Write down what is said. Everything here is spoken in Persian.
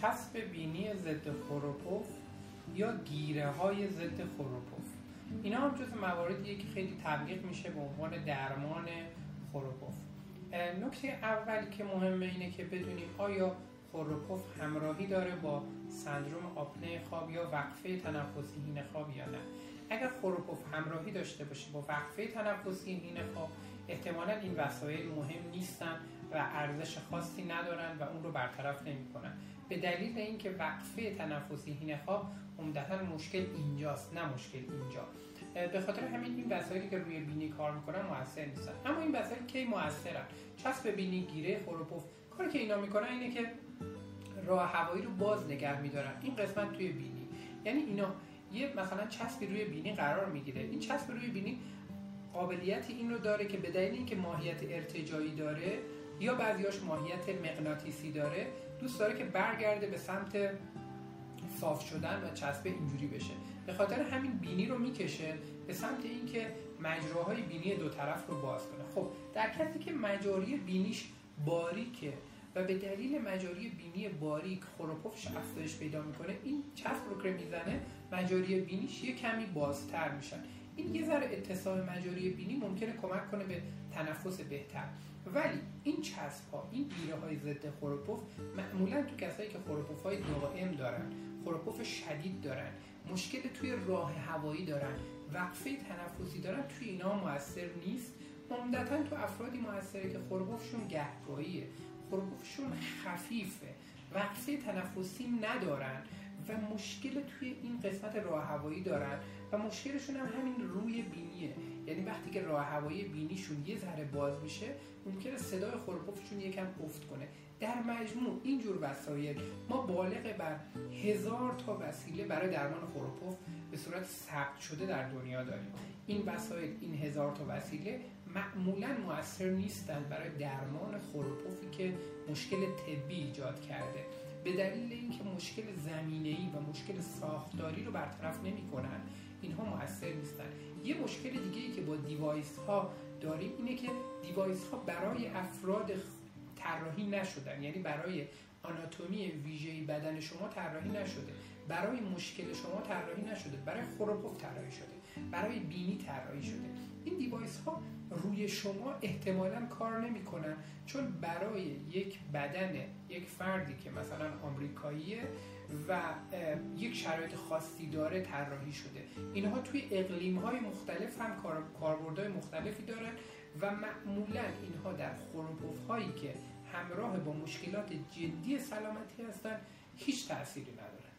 چسب بینی ضد خروپوف یا گیره های ضد خروپوف. اینا هم جز مواردیه که خیلی تبلیغ میشه به عنوان درمان خروپوف. نکته اول که مهمه اینه که بدونیم آیا خروپوف همراهی داره با سندروم آپنه خواب یا وقفه تنفسی هین خواب یا نه. اگر خروپوف همراهی داشته باشه با وقفه تنفسی هین خواب احتمالا این وسایل مهم نیستن و ارزش خاصی ندارن و اون رو برطرف نمی‌کنن. به دلیل اینکه وقفه تنفسی هین خواب عمدتا مشکل اینجاست نه مشکل اینجا. به خاطر همین این وسایلی که روی بینی کار می‌کنن موثر نیستن. اما این وسایل کی موثرن؟ چسب بینی گیره خروپوف کاری که اینا می‌کنن اینه که راه هوایی رو باز نگه میدارن. این قسمت توی بینی. یعنی اینا یه مثلا چسبی روی بینی قرار می‌گیره. این چسب روی بینی قابلیت این رو داره که به دلیل اینکه ماهیت ارتجایی داره یا بعضیاش ماهیت مغناطیسی داره دوست داره که برگرده به سمت صاف شدن و چسب اینجوری بشه. به خاطر همین بینی رو می‌کشه به سمت اینکه مجراهای بینی دو طرف رو باز کنه. خب در کسی که مجاری بینیش باریکه و به دلیل مجاری بینی باریک خروپفش افزایش پیدا می‌کنه این چسب رو که می‌زنه مجاری بینیش یه کمی بازتر میشن. این یه ذره اتصال مجاری بینی ممکنه کمک کنه به تنفس بهتر. ولی این چسب ها این گیره های ضد خروپف معمولا تو کسایی که خروپف های دائم دارن خروپف شدید دارن مشکل توی راه هوایی دارن وقفه تنفسی دارن توی اینا موثر نیست. عمدتا تو افرادی موثره که خروپفشون گهگاهیه. خروپفشون خفیفه. وقفه تنفسی ندارن و مشکل توی این قسمت راه هوایی دارن و مشکلشون هم همین روی وقتی که راه هوایی بینیشون یه ذره باز میشه ممکنه صدای خروپفشون یکم افت کنه. در مجموع اینجور وسایل ما بالغ بر هزار تا وسیله برای درمان خروپف به صورت ثبت شده در دنیا داریم. این وسایل این هزار تا وسیله معمولا موثر نیستند برای درمان خروپفی که مشکل طبی ایجاد کرده. به دلیل اینکه مشکل زمینه‌ای و مشکل ساختاری رو برطرف نمی‌کنن اینها موثر نیستن. یه مشکل دیگه ای که با device ها داریم اینه که device ها برای افراد طراحی نشدن. یعنی برای آناتومی ویژه‌ای بدن شما طراحی نشده. برای مشکل شما طراحی نشده. برای خروپف طراحی شده. برای بینی طراحی شده. این device ها روی شما احتمالا کار نمی‌کنن. چون برای یک بدن یک فردی که مثلا آمریکاییه و یک شرایط خاصی داره طراحی شده. اینها توی اقلیم های مختلف هم کاربردهای مختلفی دارن و معمولا اینها در خروپف هایی که همراه با مشکلات جدی سلامتی هستن هیچ تأثیری نداره